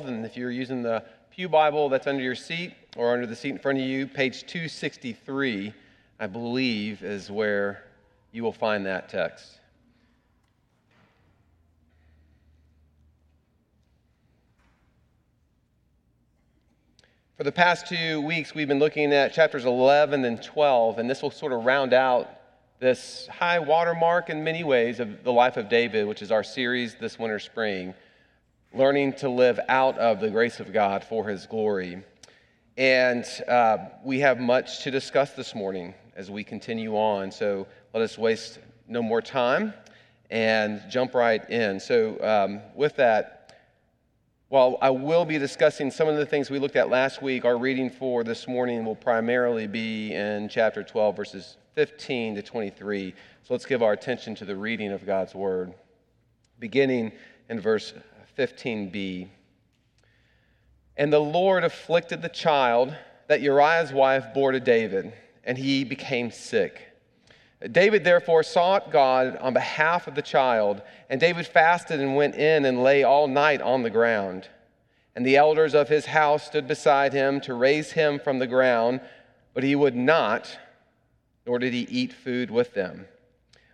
12. And if you're using the Pew Bible that's under your seat or under the seat in front of you, page 263, I believe, is where you will find that text. For the past two weeks, we've been looking at chapters 11 and 12, and this will sort of round out this high watermark in many ways of the life of David, which is our series this winter spring, learning to live out of the grace of God for his glory. And uh, we have much to discuss this morning as we continue on, so let us waste no more time and jump right in. So, um, with that, while I will be discussing some of the things we looked at last week, our reading for this morning will primarily be in chapter 12, verses 15 to 23. So let's give our attention to the reading of God's word, beginning in verse 15b. And the Lord afflicted the child that Uriah's wife bore to David, and he became sick. David therefore sought God on behalf of the child, and David fasted and went in and lay all night on the ground. And the elders of his house stood beside him to raise him from the ground, but he would not, nor did he eat food with them.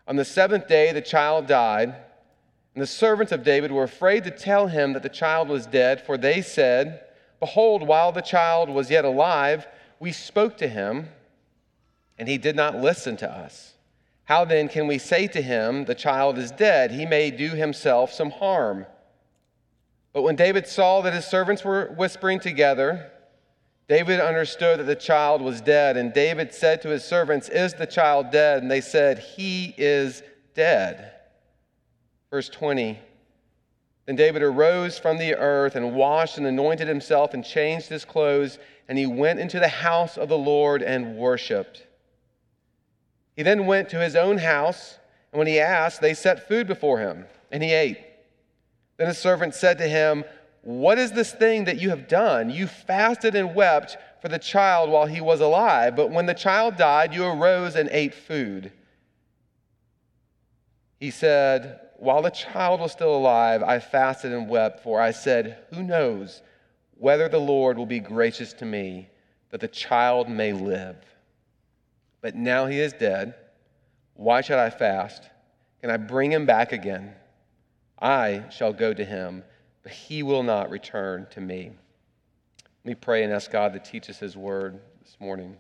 On the seventh day, the child died, and the servants of David were afraid to tell him that the child was dead, for they said, Behold, while the child was yet alive, we spoke to him, and he did not listen to us. How then can we say to him, The child is dead? He may do himself some harm. But when David saw that his servants were whispering together, David understood that the child was dead. And David said to his servants, Is the child dead? And they said, He is dead. Verse 20 Then David arose from the earth and washed and anointed himself and changed his clothes, and he went into the house of the Lord and worshiped. He then went to his own house, and when he asked, they set food before him, and he ate. Then his servant said to him, What is this thing that you have done? You fasted and wept for the child while he was alive, but when the child died, you arose and ate food. He said, While the child was still alive, I fasted and wept, for I said, Who knows whether the Lord will be gracious to me that the child may live? But now he is dead. Why should I fast? Can I bring him back again? I shall go to him, but he will not return to me. Let me pray and ask God to teach us his word this morning.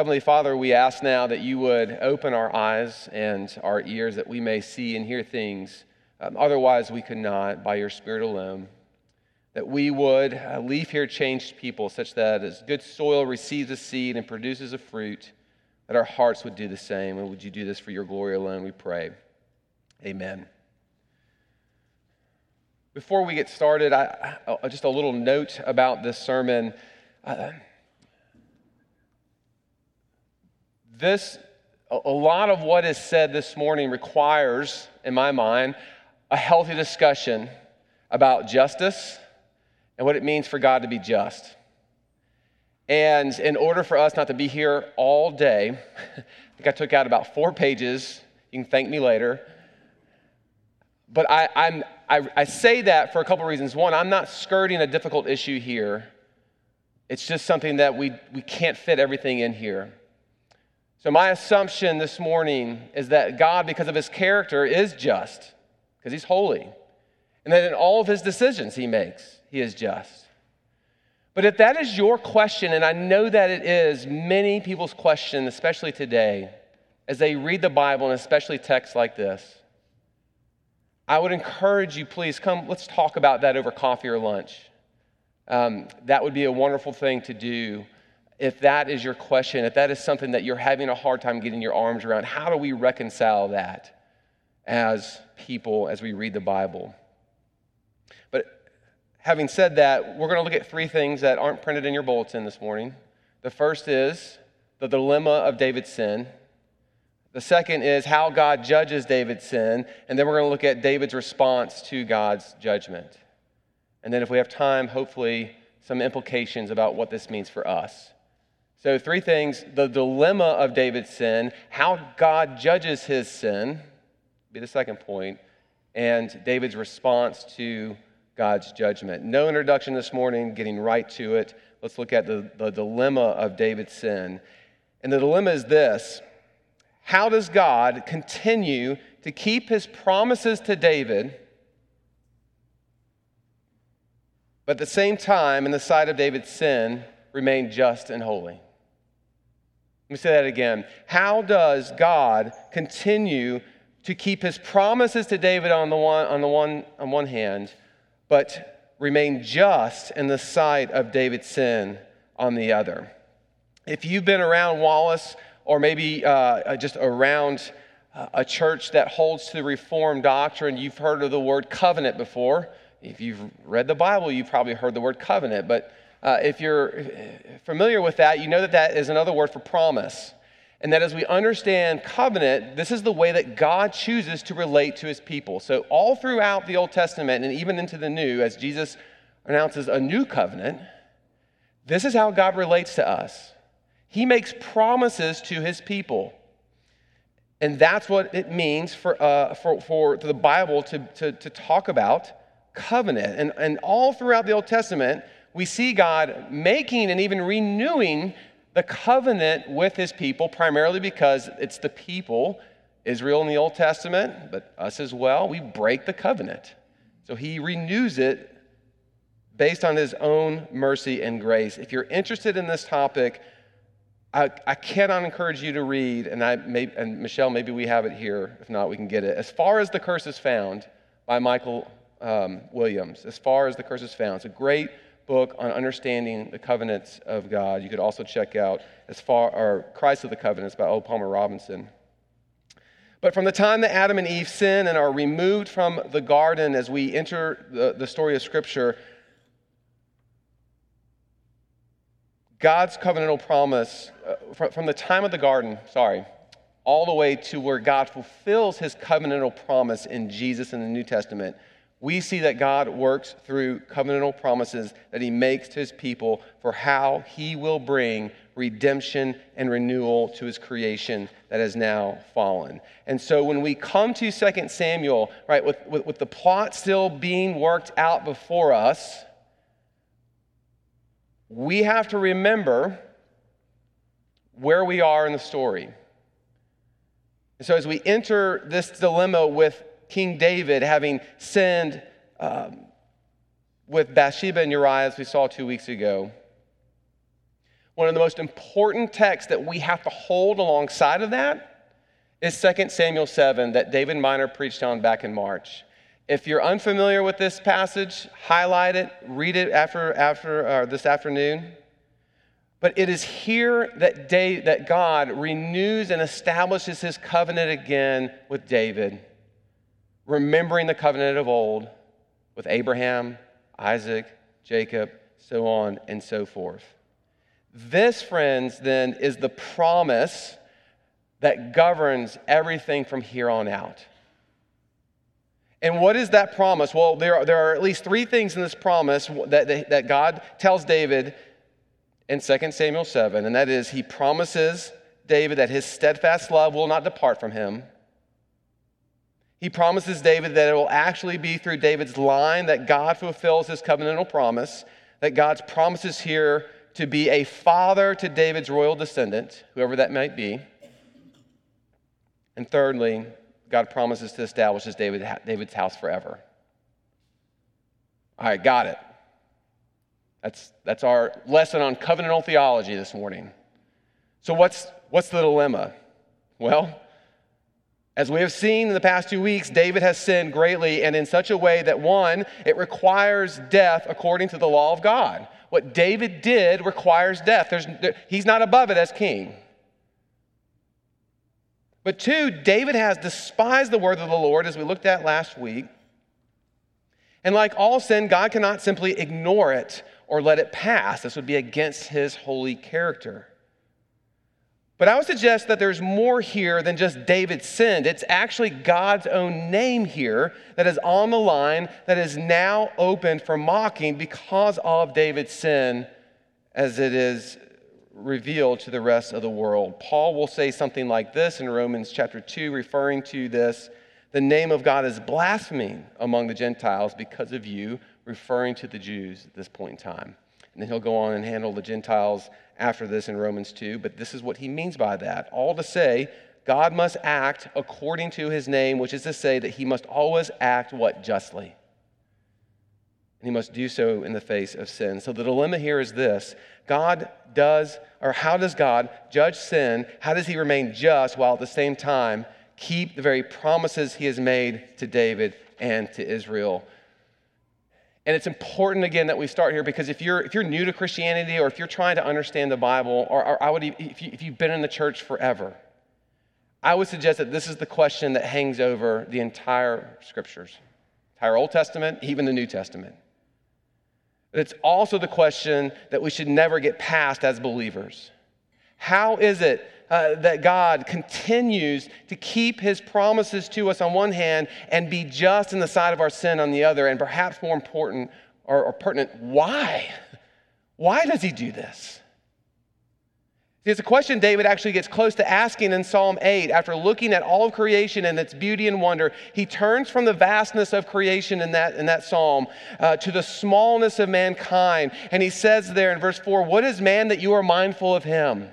Heavenly Father, we ask now that you would open our eyes and our ears that we may see and hear things um, otherwise we could not by your Spirit alone that we would uh, leave here changed people, such that as good soil receives a seed and produces a fruit, that our hearts would do the same. And would you do this for your glory alone, we pray. Amen. Before we get started, I, I, just a little note about this sermon. Uh, this, a lot of what is said this morning requires, in my mind, a healthy discussion about justice and what it means for God to be just. And in order for us not to be here all day, I think I took out about four pages. You can thank me later. But I, I'm, I, I say that for a couple reasons. One, I'm not skirting a difficult issue here. It's just something that we, we can't fit everything in here. So, my assumption this morning is that God, because of his character, is just, because he's holy. And that in all of his decisions he makes, he is just. But if that is your question, and I know that it is many people's question, especially today, as they read the Bible and especially texts like this, I would encourage you, please come, let's talk about that over coffee or lunch. Um, that would be a wonderful thing to do if that is your question, if that is something that you're having a hard time getting your arms around. How do we reconcile that as people as we read the Bible? But having said that, we're going to look at three things that aren't printed in your bulletin this morning. The first is the dilemma of David's sin. The second is how God judges David's sin. And then we're going to look at David's response to God's judgment. And then, if we have time, hopefully, some implications about what this means for us. So, three things the dilemma of David's sin, how God judges his sin, be the second point, and David's response to God's judgment. No introduction this morning, getting right to it. Let's look at the, the dilemma of David's sin. And the dilemma is this How does God continue to keep his promises to David, but at the same time, in the sight of David's sin, remain just and holy? Let me say that again. How does God continue to keep his promises to David on the one, on the one, on one hand, but remain just in the sight of David's sin on the other? If you've been around Wallace or maybe uh, just around uh, a church that holds to the Reformed doctrine, you've heard of the word covenant before. If you've read the Bible, you've probably heard the word covenant. But uh, if you're familiar with that, you know that that is another word for promise. And that as we understand covenant, this is the way that God chooses to relate to his people. So, all throughout the Old Testament and even into the New, as Jesus announces a new covenant, this is how God relates to us. He makes promises to his people. And that's what it means for, uh, for, for the Bible to, to, to talk about covenant. And, and all throughout the Old Testament, we see God making and even renewing the covenant with his people, primarily because it's the people, Israel in the Old Testament, but us as well, we break the covenant. So he renews it based on his own mercy and grace. If you're interested in this topic, I, I cannot encourage you to read, and, I may, and Michelle, maybe we have it here. If not, we can get it. As far as the curse is found by Michael um, Williams, as far as the curse is found, it's a great book on understanding the covenants of God. You could also check out as far or Christ of the Covenants by O. Palmer Robertson. But from the time that Adam and Eve sin and are removed from the garden as we enter the, the story of Scripture, God's covenantal promise, uh, from, from the time of the garden, sorry, all the way to where God fulfills his covenantal promise in Jesus in the New Testament, we see that God works through covenantal promises that he makes to his people for how he will bring redemption and renewal to his creation that has now fallen. And so when we come to 2 Samuel, right, with, with, with the plot still being worked out before us, we have to remember where we are in the story. And so as we enter this dilemma with King David having sinned um, with Bathsheba and Uriah, as we saw two weeks ago. One of the most important texts that we have to hold alongside of that is 2 Samuel 7 that David Miner preached on back in March. If you're unfamiliar with this passage, highlight it, read it after, after uh, this afternoon. But it is here that, Dave, that God renews and establishes his covenant again with David remembering the covenant of old with Abraham, Isaac, Jacob, so on and so forth. This, friends, then is the promise that governs everything from here on out. And what is that promise? Well, there are, there are at least three things in this promise that, that God tells David in 2 Samuel 7, and that is he promises David that his steadfast love will not depart from him. He promises David that it will actually be through David's line that God fulfills his covenantal promise, that God's promises here to be a father to David's royal descendant, whoever that might be. And thirdly, God promises to establish David, David's house forever. All right, got it. That's, that's our lesson on covenantal theology this morning. So, what's, what's the dilemma? Well, as we have seen in the past two weeks, David has sinned greatly and in such a way that one, it requires death according to the law of God. What David did requires death. There's, he's not above it as king. But two, David has despised the word of the Lord, as we looked at last week. And like all sin, God cannot simply ignore it or let it pass. This would be against his holy character. But I would suggest that there's more here than just David sinned. It's actually God's own name here that is on the line, that is now open for mocking because of David's sin as it is revealed to the rest of the world. Paul will say something like this in Romans chapter 2, referring to this The name of God is blaspheming among the Gentiles because of you, referring to the Jews at this point in time. And then he'll go on and handle the Gentiles after this in Romans 2. But this is what he means by that. All to say, God must act according to his name, which is to say that he must always act what? Justly. And he must do so in the face of sin. So the dilemma here is this God does, or how does God judge sin? How does he remain just while at the same time keep the very promises he has made to David and to Israel? And it's important again that we start here because if you're if you're new to Christianity or if you're trying to understand the Bible, or, or I would if, you, if you've been in the church forever, I would suggest that this is the question that hangs over the entire scriptures, entire Old Testament, even the New Testament. It's also the question that we should never get past as believers. How is it uh, that God continues to keep his promises to us on one hand and be just in the sight of our sin on the other? And perhaps more important or, or pertinent, why? Why does he do this? See, it's a question David actually gets close to asking in Psalm 8. After looking at all of creation and its beauty and wonder, he turns from the vastness of creation in that, in that psalm uh, to the smallness of mankind. And he says there in verse 4, What is man that you are mindful of him?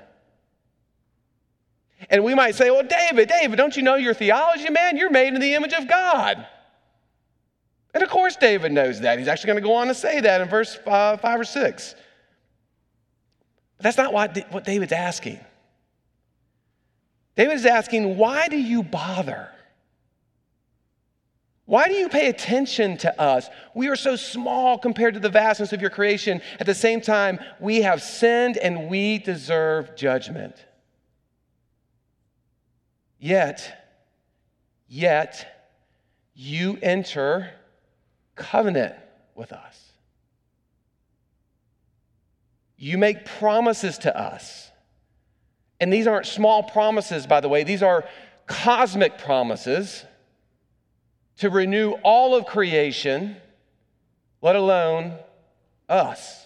And we might say, well, David, David, don't you know your theology, man? You're made in the image of God. And of course, David knows that. He's actually going to go on to say that in verse five, five or six. But that's not what David's asking. David is asking, why do you bother? Why do you pay attention to us? We are so small compared to the vastness of your creation. At the same time, we have sinned and we deserve judgment. Yet, yet, you enter covenant with us. You make promises to us. And these aren't small promises, by the way, these are cosmic promises to renew all of creation, let alone us.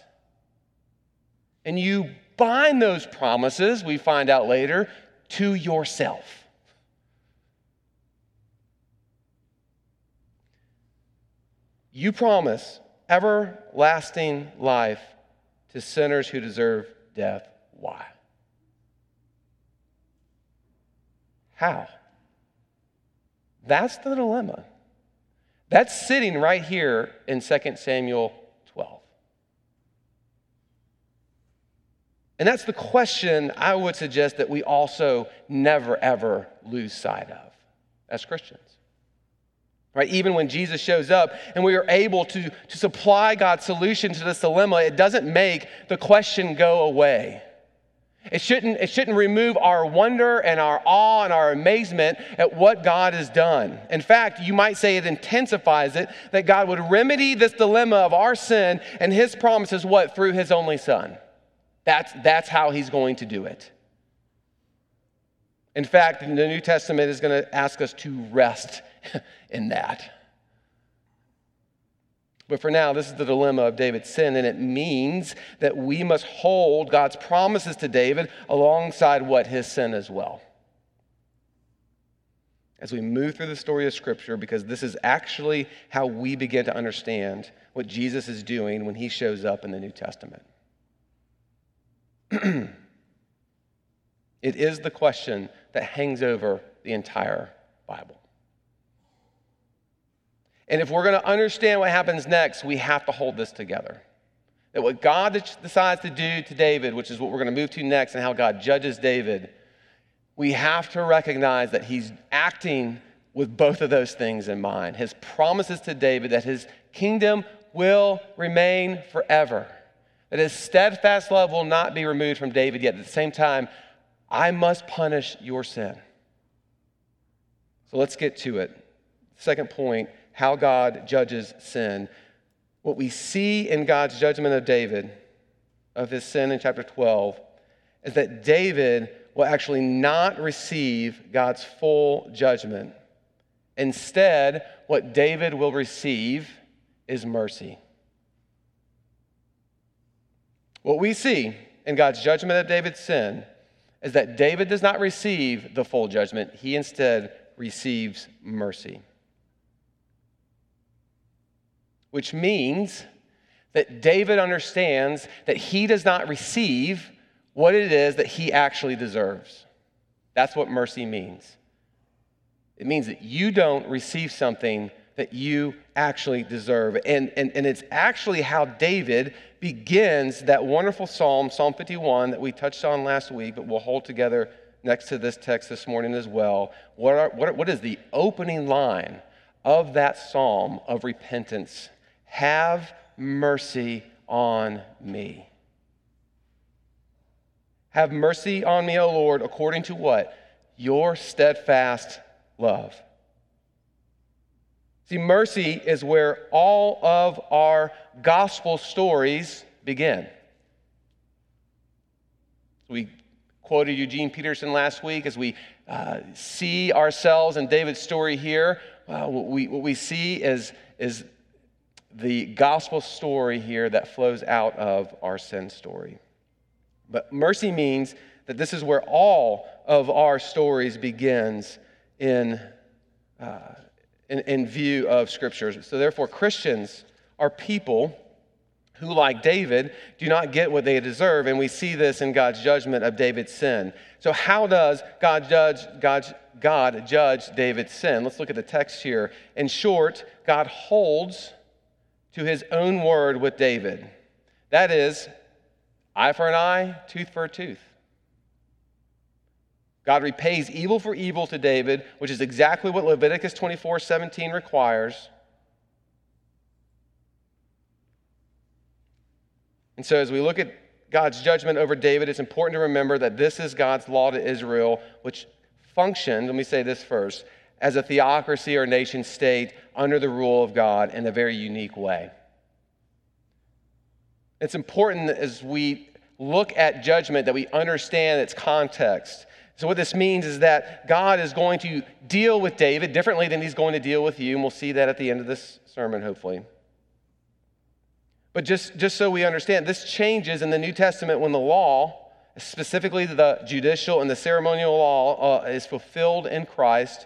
And you bind those promises, we find out later, to yourself. You promise everlasting life to sinners who deserve death. Why? How? That's the dilemma. That's sitting right here in 2 Samuel 12. And that's the question I would suggest that we also never, ever lose sight of as Christians right? Even when Jesus shows up and we are able to, to supply God's solution to this dilemma, it doesn't make the question go away. It shouldn't, it shouldn't remove our wonder and our awe and our amazement at what God has done. In fact, you might say it intensifies it that God would remedy this dilemma of our sin and his promises, what? Through his only son. That's, that's how he's going to do it. In fact, the New Testament is going to ask us to rest in that. But for now, this is the dilemma of David's sin, and it means that we must hold God's promises to David alongside what his sin as well. As we move through the story of Scripture, because this is actually how we begin to understand what Jesus is doing when he shows up in the New Testament. it is the question that hangs over the entire Bible. And if we're going to understand what happens next, we have to hold this together. That what God decides to do to David, which is what we're going to move to next, and how God judges David, we have to recognize that he's acting with both of those things in mind. His promises to David that his kingdom will remain forever, that his steadfast love will not be removed from David, yet at the same time, I must punish your sin. So let's get to it. Second point how God judges sin. What we see in God's judgment of David, of his sin in chapter 12, is that David will actually not receive God's full judgment. Instead, what David will receive is mercy. What we see in God's judgment of David's sin is that David does not receive the full judgment, he instead receives mercy. Which means that David understands that he does not receive what it is that he actually deserves. That's what mercy means. It means that you don't receive something that you actually deserve. And, and, and it's actually how David begins that wonderful psalm, Psalm 51, that we touched on last week, but we'll hold together next to this text this morning as well. What, are, what, what is the opening line of that psalm of repentance? Have mercy on me. Have mercy on me, O Lord, according to what? Your steadfast love. See, mercy is where all of our gospel stories begin. We quoted Eugene Peterson last week as we uh, see ourselves in David's story here. Uh, what, we, what we see is, is the gospel story here that flows out of our sin story. But mercy means that this is where all of our stories begins in uh, in, in view of scriptures. So, therefore, Christians are people who, like David, do not get what they deserve. And we see this in God's judgment of David's sin. So, how does God judge, God, God judge David's sin? Let's look at the text here. In short, God holds to his own word with David. That is, eye for an eye, tooth for a tooth. God repays evil for evil to David, which is exactly what Leviticus 24 17 requires. And so, as we look at God's judgment over David, it's important to remember that this is God's law to Israel, which functioned, let me say this first, as a theocracy or nation state under the rule of God in a very unique way. It's important as we look at judgment that we understand its context. So, what this means is that God is going to deal with David differently than he's going to deal with you, and we'll see that at the end of this sermon, hopefully. But just, just so we understand, this changes in the New Testament when the law, specifically the judicial and the ceremonial law, uh, is fulfilled in Christ.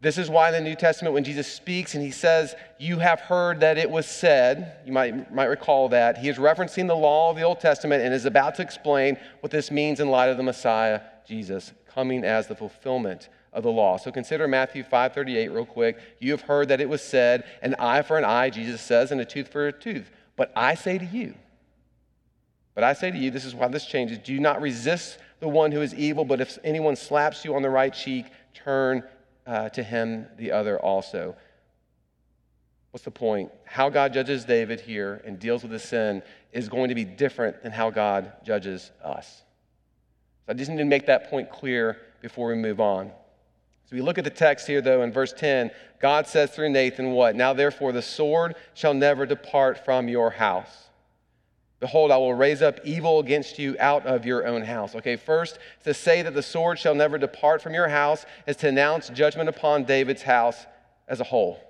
This is why in the New Testament, when Jesus speaks and he says, You have heard that it was said, you might, might recall that, he is referencing the law of the Old Testament and is about to explain what this means in light of the Messiah, Jesus coming as the fulfillment of the law. So consider Matthew 5:38 real quick. You have heard that it was said, an eye for an eye, Jesus says, and a tooth for a tooth. But I say to you, but I say to you, this is why this changes. Do not resist the one who is evil, but if anyone slaps you on the right cheek, turn uh, to him the other also. What's the point? How God judges David here and deals with his sin is going to be different than how God judges us. So I just need to make that point clear before we move on. So we look at the text here, though, in verse 10, God says through Nathan, What? Now therefore the sword shall never depart from your house. Behold, I will raise up evil against you out of your own house. Okay, first, to say that the sword shall never depart from your house is to announce judgment upon David's house as a whole.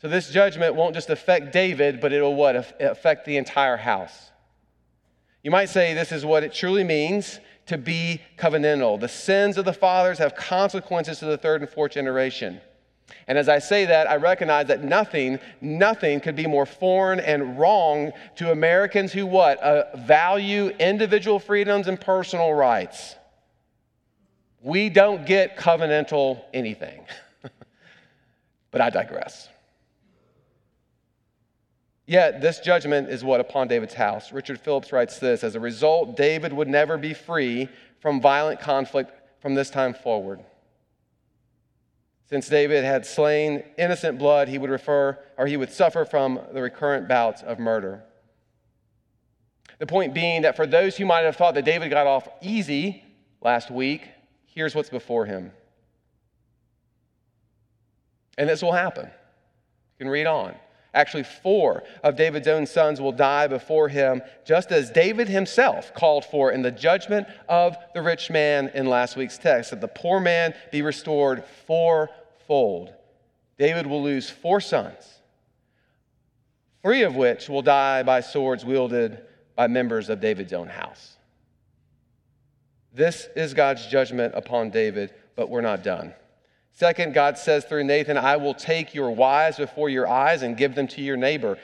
So this judgment won't just affect David, but it will what? Affect the entire house. You might say this is what it truly means to be covenantal. The sins of the fathers have consequences to the third and fourth generation. And as I say that, I recognize that nothing, nothing could be more foreign and wrong to Americans who what? Uh, value individual freedoms and personal rights. We don't get covenantal anything. but I digress. Yet, this judgment is what upon David's house. Richard Phillips writes this As a result, David would never be free from violent conflict from this time forward. Since David had slain innocent blood, he would refer or he would suffer from the recurrent bouts of murder. The point being that for those who might have thought that David got off easy last week, here's what's before him. And this will happen. You can read on. Actually, four of David's own sons will die before him, just as David himself called for in the judgment of the rich man in last week's text, that the poor man be restored fourfold. David will lose four sons, three of which will die by swords wielded by members of David's own house. This is God's judgment upon David, but we're not done. Second, God says through Nathan, I will take your wives before your eyes and give them to your neighbor,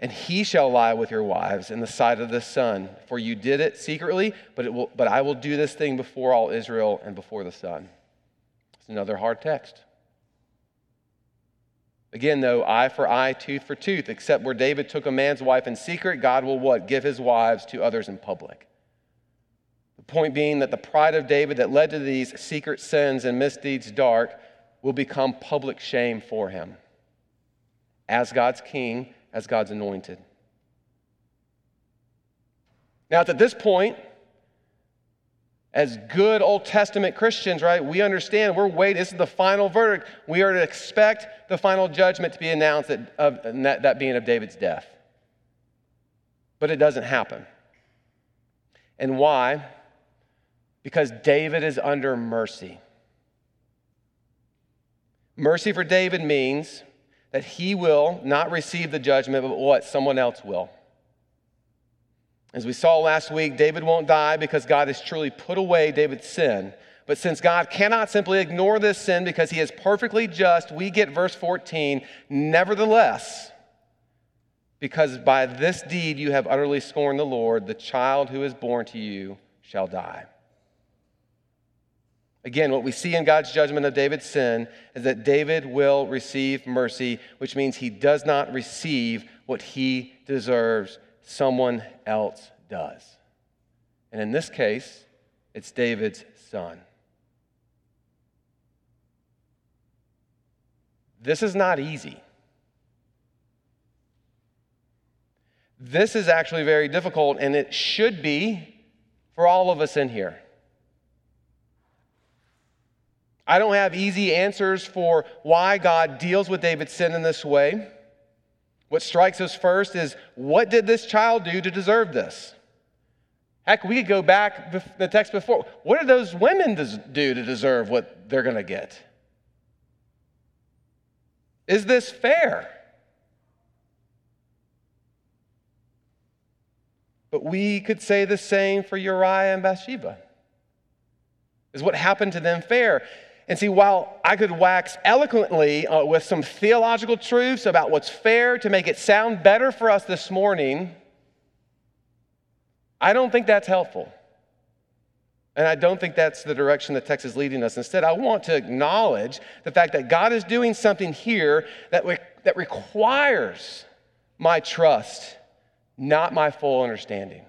and he shall lie with your wives in the sight of the sun. For you did it secretly, but, it will, but I will do this thing before all Israel and before the sun. It's another hard text. Again, though, eye for eye, tooth for tooth, except where David took a man's wife in secret, God will what? Give his wives to others in public. The point being that the pride of David that led to these secret sins and misdeeds dark will become public shame for him as God's king, as God's anointed. Now, at this point, as good Old Testament Christians, right, we understand we're waiting. This is the final verdict. We are to expect the final judgment to be announced, of, that, that being of David's death. But it doesn't happen. And why? Because David is under mercy. Mercy for David means that he will not receive the judgment, but what? Someone else will. As we saw last week, David won't die because God has truly put away David's sin. But since God cannot simply ignore this sin because he is perfectly just, we get verse 14, nevertheless, because by this deed you have utterly scorned the Lord, the child who is born to you shall die. Again, what we see in God's judgment of David's sin is that David will receive mercy, which means he does not receive what he deserves someone else does. And in this case, it's David's son. This is not easy. This is actually very difficult, and it should be for all of us in here. I don't have easy answers for why God deals with David's sin in this way. What strikes us first is what did this child do to deserve this? Heck, we could go back the text before. What did those women do to deserve what they're going to get? Is this fair? But we could say the same for Uriah and Bathsheba. Is what happened to them fair? And see, while I could wax eloquently uh, with some theological truths about what's fair to make it sound better for us this morning, I don't think that's helpful. And I don't think that's the direction the text is leading us. Instead, I want to acknowledge the fact that God is doing something here that, re- that requires my trust, not my full understanding.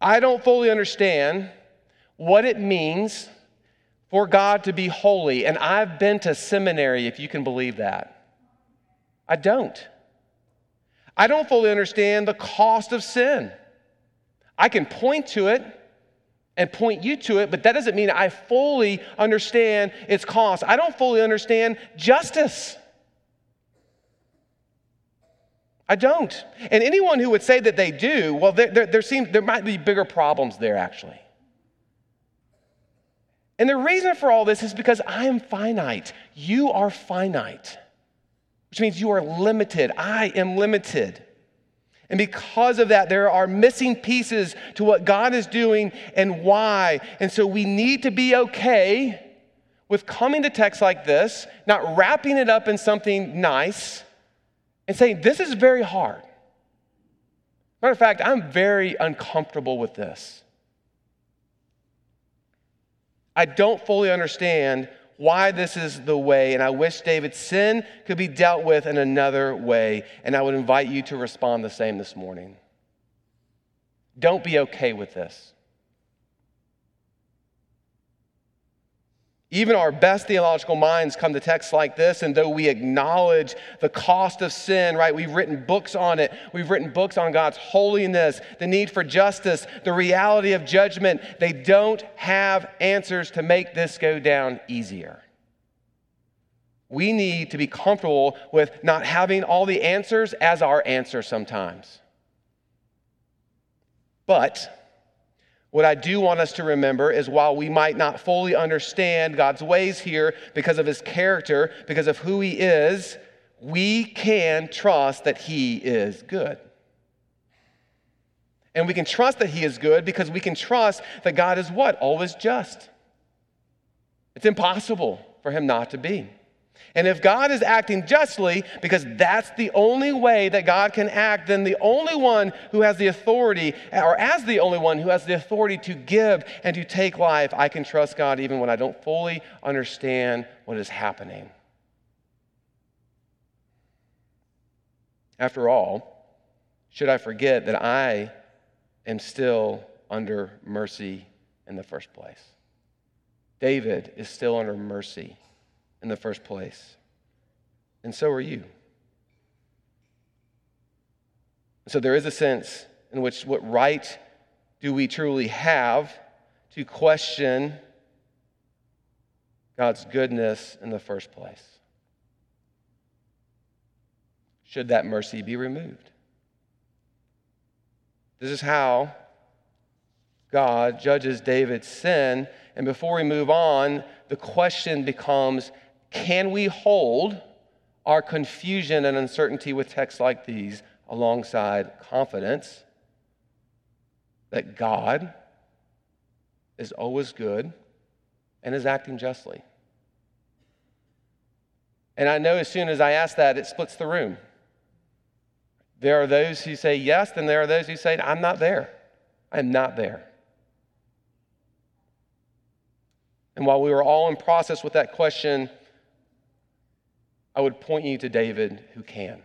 I don't fully understand what it means for God to be holy. And I've been to seminary, if you can believe that. I don't. I don't fully understand the cost of sin. I can point to it and point you to it, but that doesn't mean I fully understand its cost. I don't fully understand justice. I don't. And anyone who would say that they do, well, there, there, there, seems, there might be bigger problems there, actually. And the reason for all this is because I am finite. You are finite, which means you are limited. I am limited. And because of that, there are missing pieces to what God is doing and why. And so we need to be okay with coming to texts like this, not wrapping it up in something nice, and saying, This is very hard. Matter of fact, I'm very uncomfortable with this. I don't fully understand why this is the way, and I wish David's sin could be dealt with in another way, and I would invite you to respond the same this morning. Don't be okay with this. Even our best theological minds come to texts like this, and though we acknowledge the cost of sin, right, we've written books on it. We've written books on God's holiness, the need for justice, the reality of judgment. They don't have answers to make this go down easier. We need to be comfortable with not having all the answers as our answer sometimes. But what I do want us to remember is while we might not fully understand God's ways here because of his character, because of who he is, we can trust that he is good. And we can trust that he is good because we can trust that God is what? Always just. It's impossible for him not to be. And if God is acting justly, because that's the only way that God can act, then the only one who has the authority, or as the only one who has the authority to give and to take life, I can trust God even when I don't fully understand what is happening. After all, should I forget that I am still under mercy in the first place? David is still under mercy in the first place. And so are you. So there is a sense in which what right do we truly have to question God's goodness in the first place? Should that mercy be removed? This is how God judges David's sin. And before we move on, the question becomes can we hold our confusion and uncertainty with texts like these alongside confidence that God is always good and is acting justly? And I know as soon as I ask that, it splits the room. There are those who say yes, and there are those who say, I'm not there. I'm not there. And while we were all in process with that question, I would point you to David who can.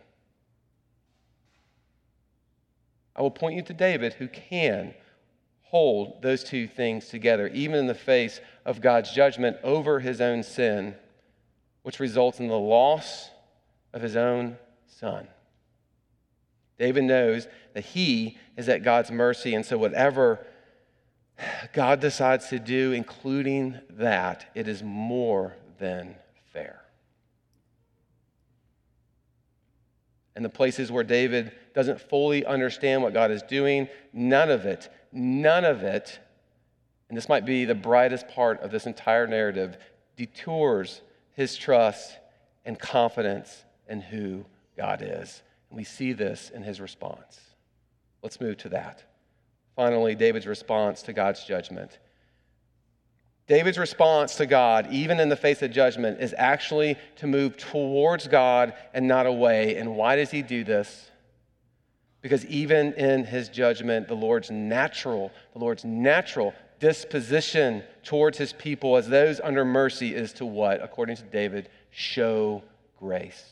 I will point you to David who can hold those two things together, even in the face of God's judgment over his own sin, which results in the loss of his own son. David knows that he is at God's mercy, and so whatever God decides to do, including that, it is more than fair. And the places where David doesn't fully understand what God is doing, none of it, none of it, and this might be the brightest part of this entire narrative, detours his trust and confidence in who God is. And we see this in his response. Let's move to that. Finally, David's response to God's judgment. David's response to God, even in the face of judgment, is actually to move towards God and not away. And why does he do this? Because even in his judgment, the Lord's natural, the Lord's natural disposition towards his people as those under mercy is to what? According to David, show grace.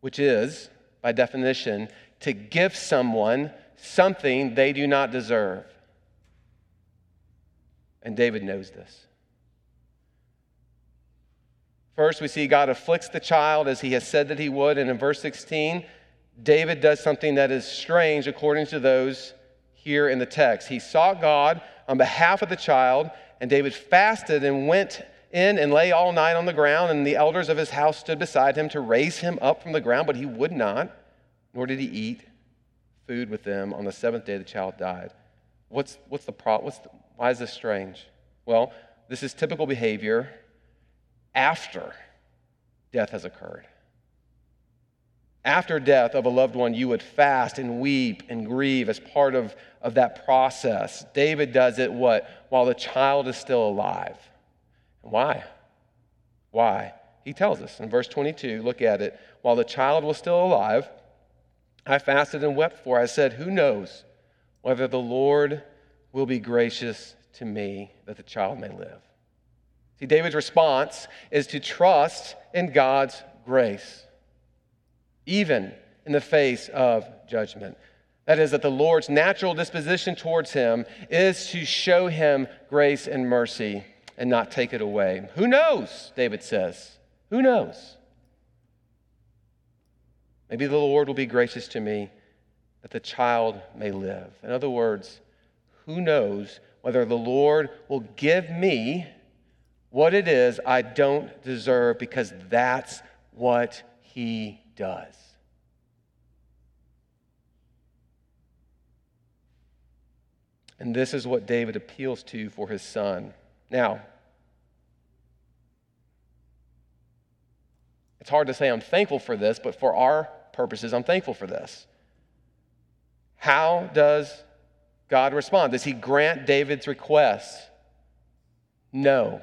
Which is, by definition, to give someone something they do not deserve. And David knows this. First, we see God afflicts the child as he has said that he would. And in verse 16, David does something that is strange according to those here in the text. He sought God on behalf of the child, and David fasted and went in and lay all night on the ground. And the elders of his house stood beside him to raise him up from the ground, but he would not, nor did he eat food with them. On the seventh day, the child died. What's, what's the problem? What's why is this strange? Well, this is typical behavior after death has occurred. After death of a loved one, you would fast and weep and grieve as part of, of that process. David does it what? While the child is still alive. Why? Why? He tells us in verse 22, look at it. While the child was still alive, I fasted and wept for. I said, Who knows whether the Lord will be gracious to me that the child may live? See, David's response is to trust in God's grace, even in the face of judgment. That is, that the Lord's natural disposition towards him is to show him grace and mercy and not take it away. Who knows, David says? Who knows? Maybe the Lord will be gracious to me that the child may live. In other words, who knows whether the Lord will give me what it is I don't deserve because that's what He does. And this is what David appeals to for his son. Now, It's hard to say I'm thankful for this, but for our purposes, I'm thankful for this. How does God respond? Does he grant David's request? No.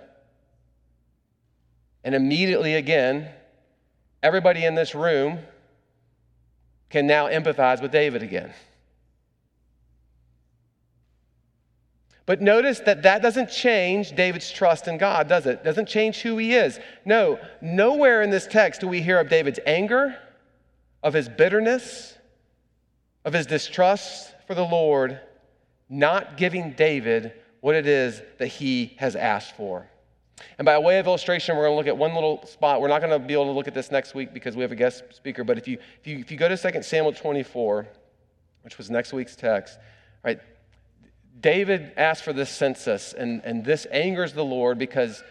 And immediately again, everybody in this room can now empathize with David again. But notice that that doesn't change David's trust in God, does it? Doesn't change who he is. No, nowhere in this text do we hear of David's anger, of his bitterness, of his distrust for the Lord, not giving David what it is that he has asked for. And by way of illustration, we're going to look at one little spot. We're not going to be able to look at this next week because we have a guest speaker. But if you, if you, if you go to 2 Samuel 24, which was next week's text, right, David asked for this census, and, and this angers the Lord because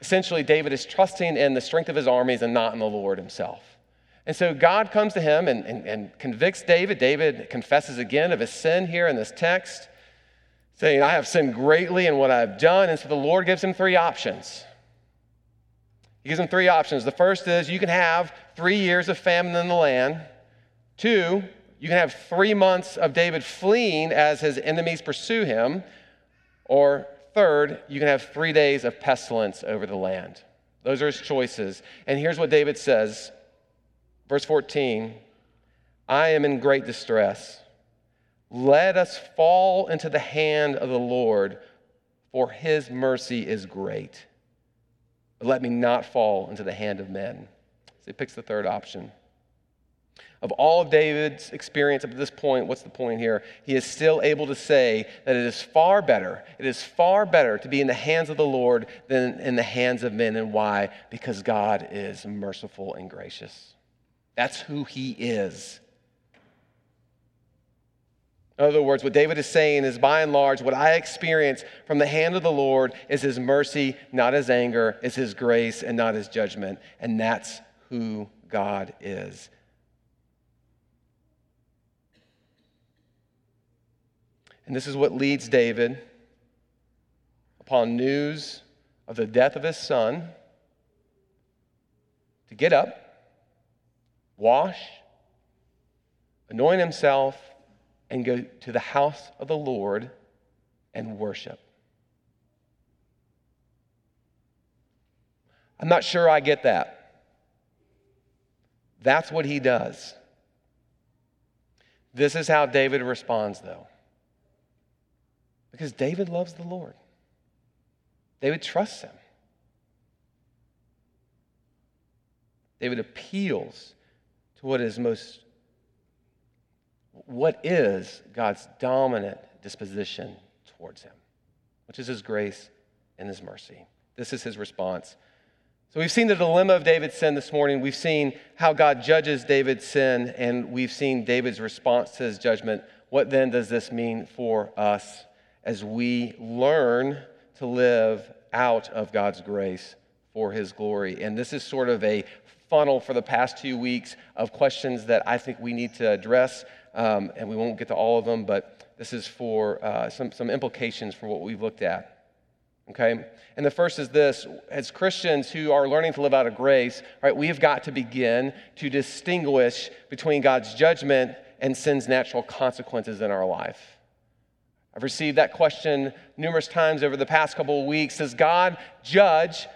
essentially David is trusting in the strength of his armies and not in the Lord himself. And so God comes to him and, and, and convicts David. David confesses again of his sin here in this text, saying, I have sinned greatly in what I've done. And so the Lord gives him three options. He gives him three options. The first is you can have three years of famine in the land. Two, you can have three months of David fleeing as his enemies pursue him. Or third, you can have three days of pestilence over the land. Those are his choices. And here's what David says Verse 14 I am in great distress. Let us fall into the hand of the Lord, for his mercy is great. But let me not fall into the hand of men. So he picks the third option. Of all of David's experience up to this point, what's the point here? He is still able to say that it is far better, it is far better to be in the hands of the Lord than in the hands of men. And why? Because God is merciful and gracious. That's who he is. In other words, what David is saying is by and large, what I experience from the hand of the Lord is his mercy, not his anger, is his grace and not his judgment. And that's who God is. And this is what leads David, upon news of the death of his son, to get up, wash, anoint himself, and go to the house of the Lord and worship. I'm not sure I get that. That's what he does. This is how David responds, though. Because David loves the Lord, David trusts him. David appeals to what is most what is God's dominant disposition towards him, which is his grace and his mercy. This is his response. So we've seen the dilemma of David's sin this morning. We've seen how God judges David's sin, and we've seen David's response to his judgment. What then does this mean for us as we learn to live out of God's grace for his glory? And this is sort of a funnel for the past two weeks of questions that I think we need to address. Um, and we won't get to all of them, but this is for uh, some, some implications for what we've looked at. Okay? And the first is this as Christians who are learning to live out of grace, right, we have got to begin to distinguish between God's judgment and sin's natural consequences in our life. I've received that question numerous times over the past couple of weeks. Does God judge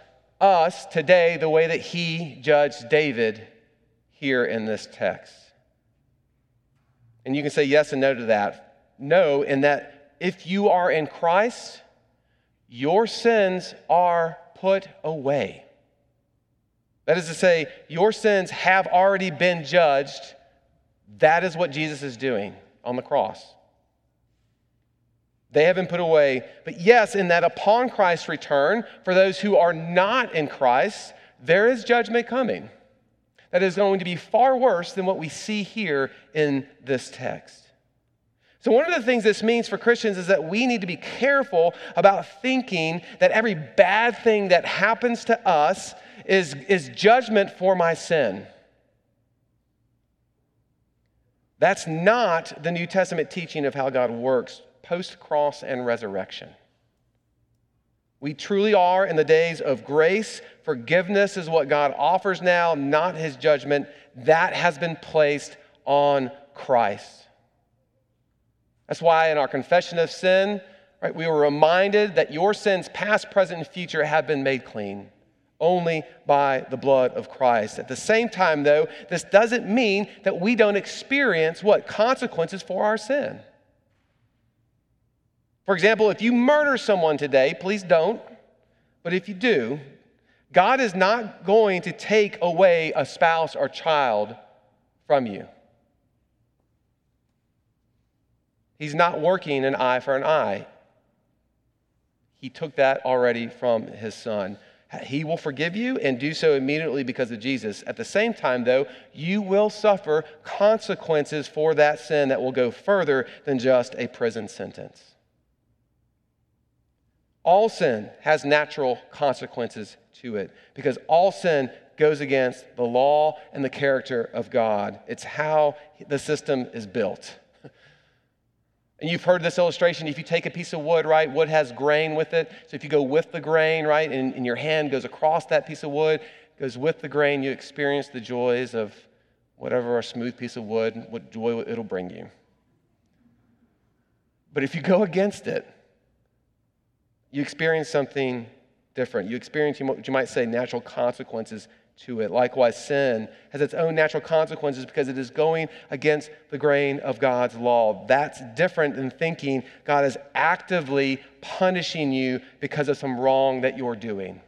us today the way that he judged David here in this text? And you can say yes and no to that. No, in that if you are in Christ, your sins are put away. That is to say, your sins have already been judged. That is what Jesus is doing on the cross. They have been put away. But yes, in that upon Christ's return, for those who are not in Christ, there is judgment coming. That is going to be far worse than what we see here in this text. So, one of the things this means for Christians is that we need to be careful about thinking that every bad thing that happens to us is, is judgment for my sin. That's not the New Testament teaching of how God works post cross and resurrection. We truly are in the days of grace. Forgiveness is what God offers now, not his judgment. That has been placed on Christ. That's why in our confession of sin, right, we were reminded that your sins, past, present, and future, have been made clean only by the blood of Christ. At the same time, though, this doesn't mean that we don't experience what? Consequences for our sin. For example, if you murder someone today, please don't, but if you do, God is not going to take away a spouse or child from you. He's not working an eye for an eye. He took that already from his son. He will forgive you and do so immediately because of Jesus. At the same time, though, you will suffer consequences for that sin that will go further than just a prison sentence. All sin has natural consequences to it because all sin goes against the law and the character of God. It's how the system is built. And you've heard this illustration. If you take a piece of wood, right, wood has grain with it. So if you go with the grain, right, and, and your hand goes across that piece of wood, goes with the grain, you experience the joys of whatever a smooth piece of wood, what joy it'll bring you. But if you go against it, you experience something different. You experience you might say natural consequences to it. Likewise, sin has its own natural consequences because it is going against the grain of God's law. That's different than thinking God is actively punishing you because of some wrong that you're doing.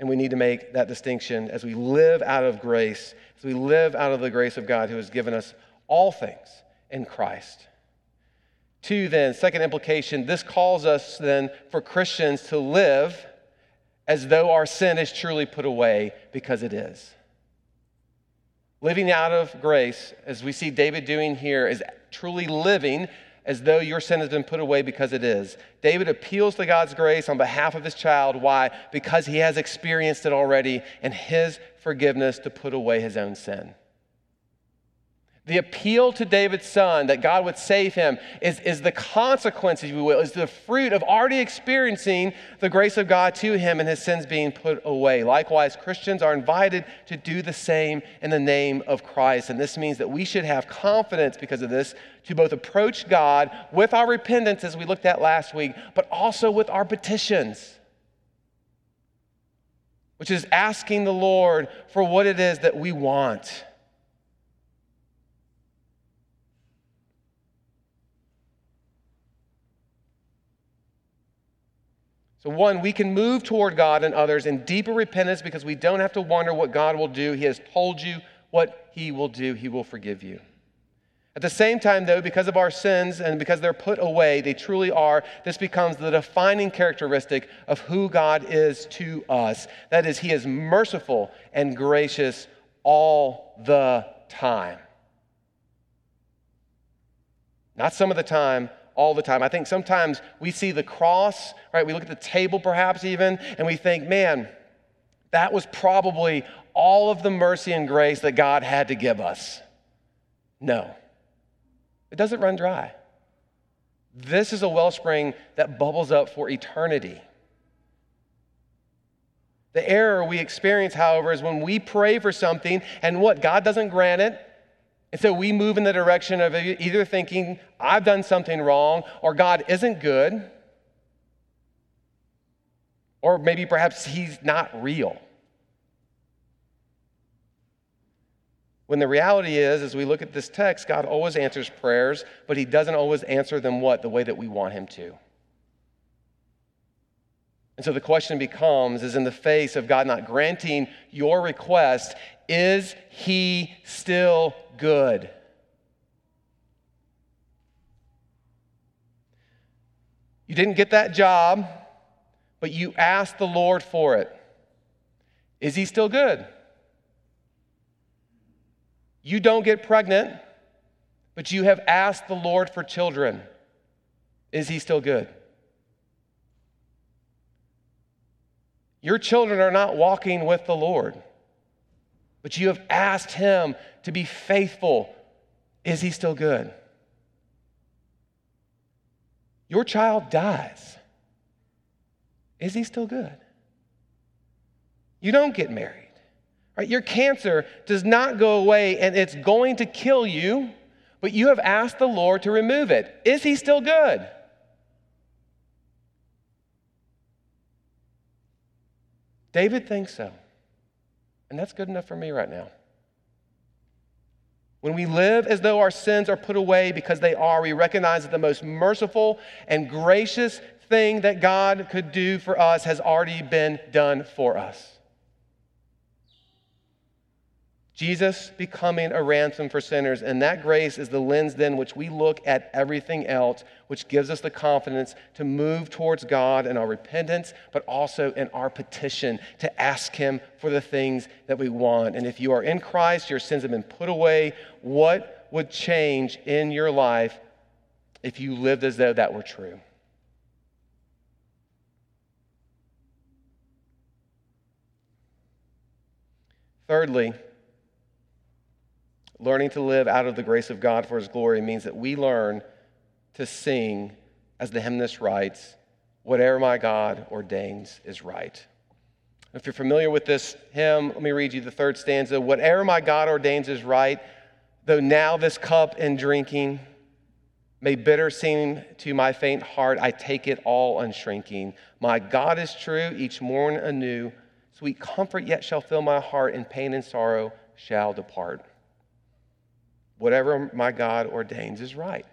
And we need to make that distinction as we live out of grace, as we live out of the grace of God who has given us all things in Christ. Two, then, second implication, this calls us then for Christians to live as though our sin is truly put away because it is. Living out of grace, as we see David doing here, is truly living as though your sin has been put away because it is. David appeals to God's grace on behalf of his child. Why? Because he has experienced it already and his forgiveness to put away his own sin. The appeal to David's son that God would save him is, is the consequence, if you will, is the fruit of already experiencing the grace of God to him and his sins being put away. Likewise, Christians are invited to do the same in the name of Christ. And this means that we should have confidence because of this to both approach God with our repentance, as we looked at last week, but also with our petitions which is asking the Lord for what it is that we want. So, one, we can move toward God and others in deeper repentance because we don't have to wonder what God will do. He has told you what He will do, He will forgive you. At the same time, though, because of our sins and because they're put away, they truly are, this becomes the defining characteristic of who God is to us. That is, He is merciful and gracious all the time. Not some of the time, all the time. I think sometimes we see the cross, right? We look at the table perhaps even, and we think, man, that was probably all of the mercy and grace that God had to give us. No, it doesn't run dry. This is a wellspring that bubbles up for eternity. The error we experience, however, is when we pray for something and what? God doesn't grant it. And so we move in the direction of either thinking, I've done something wrong, or God isn't good, or maybe perhaps He's not real. When the reality is, as we look at this text, God always answers prayers, but He doesn't always answer them what? The way that we want Him to. And so the question becomes is in the face of God not granting your request, is He still good. You didn't get that job, but you asked the Lord for it. Is he still good? You don't get pregnant, but you have asked the Lord for children. Is he still good? Your children are not walking with the Lord but you have asked him to be faithful. Is he still good? Your child dies. Is he still good? You don't get married. Right? Your cancer does not go away and it's going to kill you, but you have asked the Lord to remove it. Is he still good? David thinks so. And that's good enough for me right now. When we live as though our sins are put away because they are, we recognize that the most merciful and gracious thing that God could do for us has already been done for us. Jesus becoming a ransom for sinners. And that grace is the lens then which we look at everything else, which gives us the confidence to move towards God in our repentance, but also in our petition to ask Him for the things that we want. And if you are in Christ, your sins have been put away. What would change in your life if you lived as though that were true? Thirdly, Learning to live out of the grace of God for His glory means that we learn to sing, as the hymnist writes, whatever my God ordains is right. If you're familiar with this hymn, let me read you the third stanza. Whatever my God ordains is right, though now this cup in drinking may bitter seem to my faint heart, I take it all unshrinking. My God is true, each morn anew. Sweet comfort yet shall fill my heart, and pain and sorrow shall depart. Whatever my God ordains is right.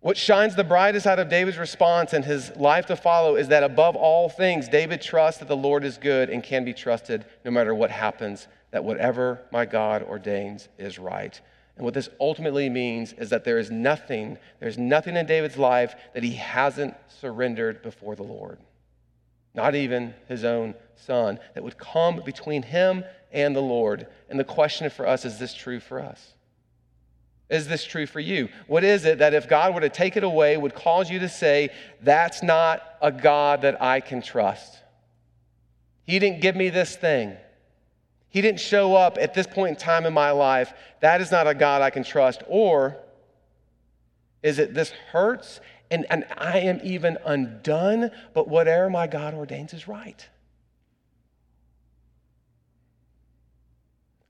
What shines the brightest out of David's response and his life to follow is that above all things, David trusts that the Lord is good and can be trusted no matter what happens, that whatever my God ordains is right. And what this ultimately means is that there is nothing, there's nothing in David's life that he hasn't surrendered before the Lord. Not even his own son, that would come between him and the Lord. And the question for us is this true for us? Is this true for you? What is it that if God were to take it away would cause you to say, that's not a God that I can trust? He didn't give me this thing. He didn't show up at this point in time in my life. That is not a God I can trust. Or is it this hurts and, and I am even undone, but whatever my God ordains is right?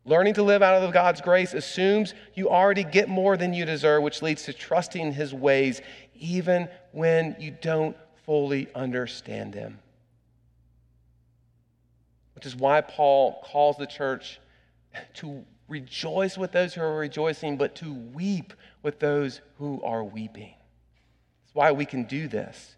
Learning to live out of God's grace assumes you already get more than you deserve, which leads to trusting His ways even when you don't fully understand them. Which is why Paul calls the church to rejoice with those who are rejoicing, but to weep with those who are weeping. Why we can do this.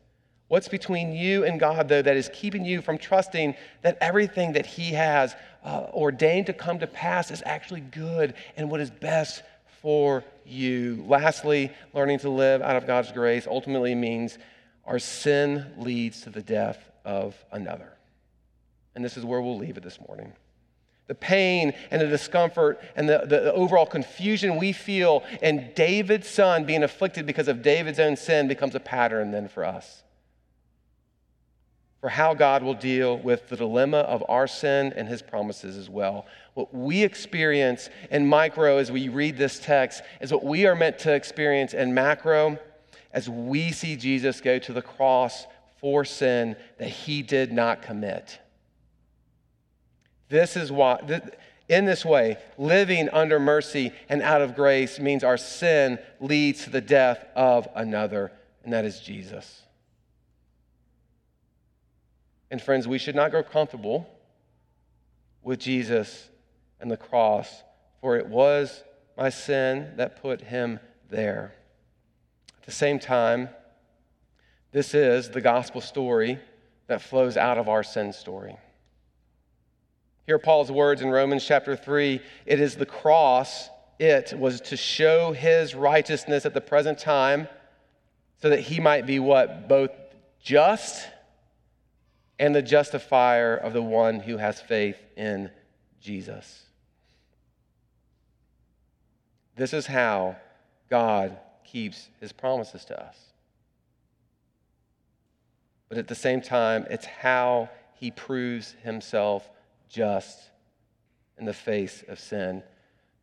What's between you and God, though, that is keeping you from trusting that everything that He has uh, ordained to come to pass is actually good and what is best for you? Lastly, learning to live out of God's grace ultimately means our sin leads to the death of another. And this is where we'll leave it this morning. The pain and the discomfort and the, the, overall confusion we feel and David's son being afflicted because of David's own sin becomes a pattern then for us for how God will deal with the dilemma of our sin and his promises as well. What we experience in micro as we read this text is what we are meant to experience in macro as we see Jesus go to the cross for sin that he did not commit. This is why, in this way, living under mercy and out of grace means our sin leads to the death of another, and that is Jesus. And friends, we should not grow comfortable with Jesus and the cross, for it was my sin that put him there. At the same time, this is the gospel story that flows out of our sin story. Hear Paul's words in Romans chapter 3 it is the cross, it was to show his righteousness at the present time so that he might be what? Both just and the justifier of the one who has faith in Jesus. This is how God keeps his promises to us. But at the same time, it's how he proves himself just in the face of sin.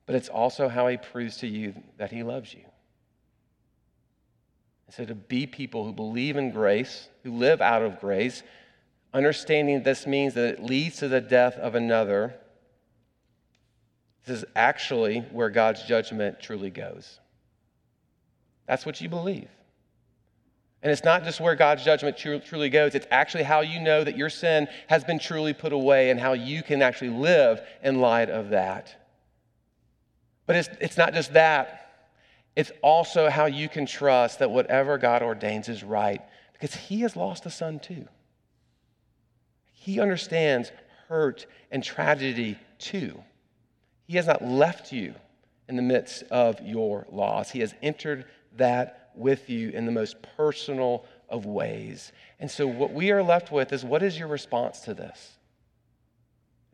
But it's also how he proves to you that he loves you. And so to be people who believe in grace, who live out of grace, understanding this means that it leads to the death of another, This is actually where God's judgment truly goes. That's what you believe. And it's not just where God's judgment truly goes, it's actually how you know that your sin has been truly put away and how you can actually live in light of that. But it's, it's not just that, it's also how you can trust that whatever God ordains is right because He has lost a son too. He understands hurt and tragedy too. He has not left you in the midst of your loss, He has entered that with you in the most personal of ways. And so, what we are left with is what is your response to this?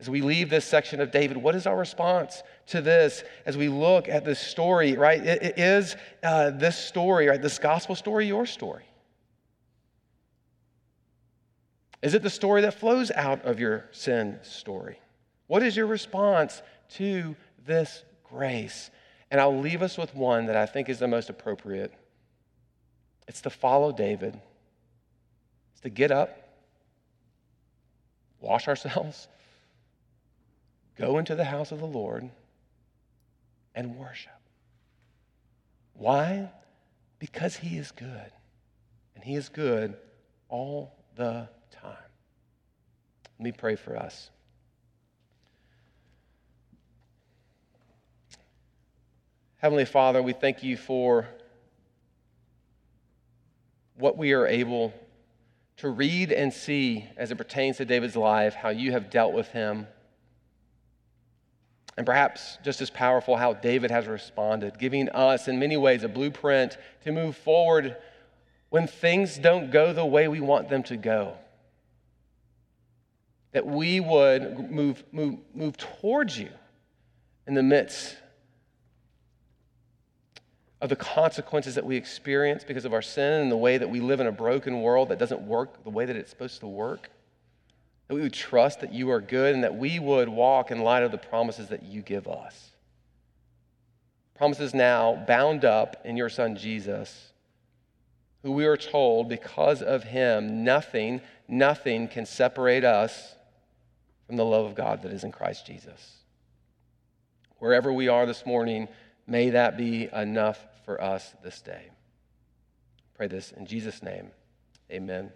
As we leave this section of David, what is our response to this as we look at this story, right? it, is uh, this story, right? This gospel story, your story? Is it the story that flows out of your sin story? What is your response to this grace? And I'll leave us with one that I think is the most appropriate. It's to follow David, it's to get up, wash ourselves, go into the house of the Lord, and worship. Why? Because he is good. And he is good all the time. Let me pray for us. Heavenly Father, we thank you for what we are able to read and see as it pertains to David's life, how you have dealt with him. And perhaps just as powerful, how David has responded, giving us in many ways a blueprint to move forward when things don't go the way we want them to go. That we would move, move, move towards you in the midst of the consequences that we experience because of our sin and the way that we live in a broken world that doesn't work the way that it's supposed to work. That we would trust that you are good and that we would walk in light of the promises that you give us. Promises now bound up in your Son Jesus, who we are told because of him, nothing, nothing can separate us from the love of God that is in Christ Jesus. Wherever we are this morning, May that be enough for us this day. Pray this in Jesus' name. Amen.